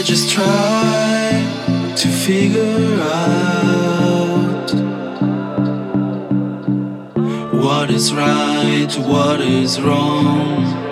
I just try to figure out what is right, what is wrong.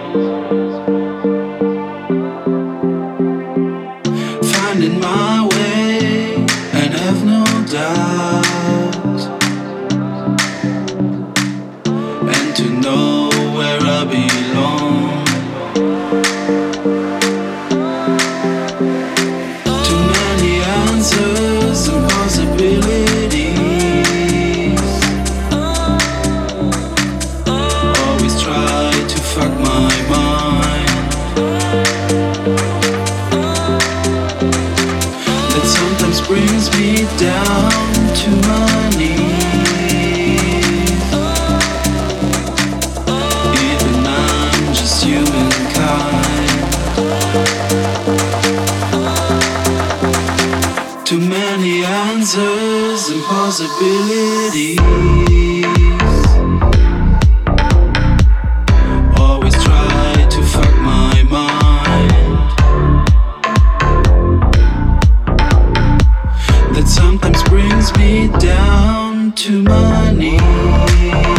Too many answers and possibilities. Me down to my knees.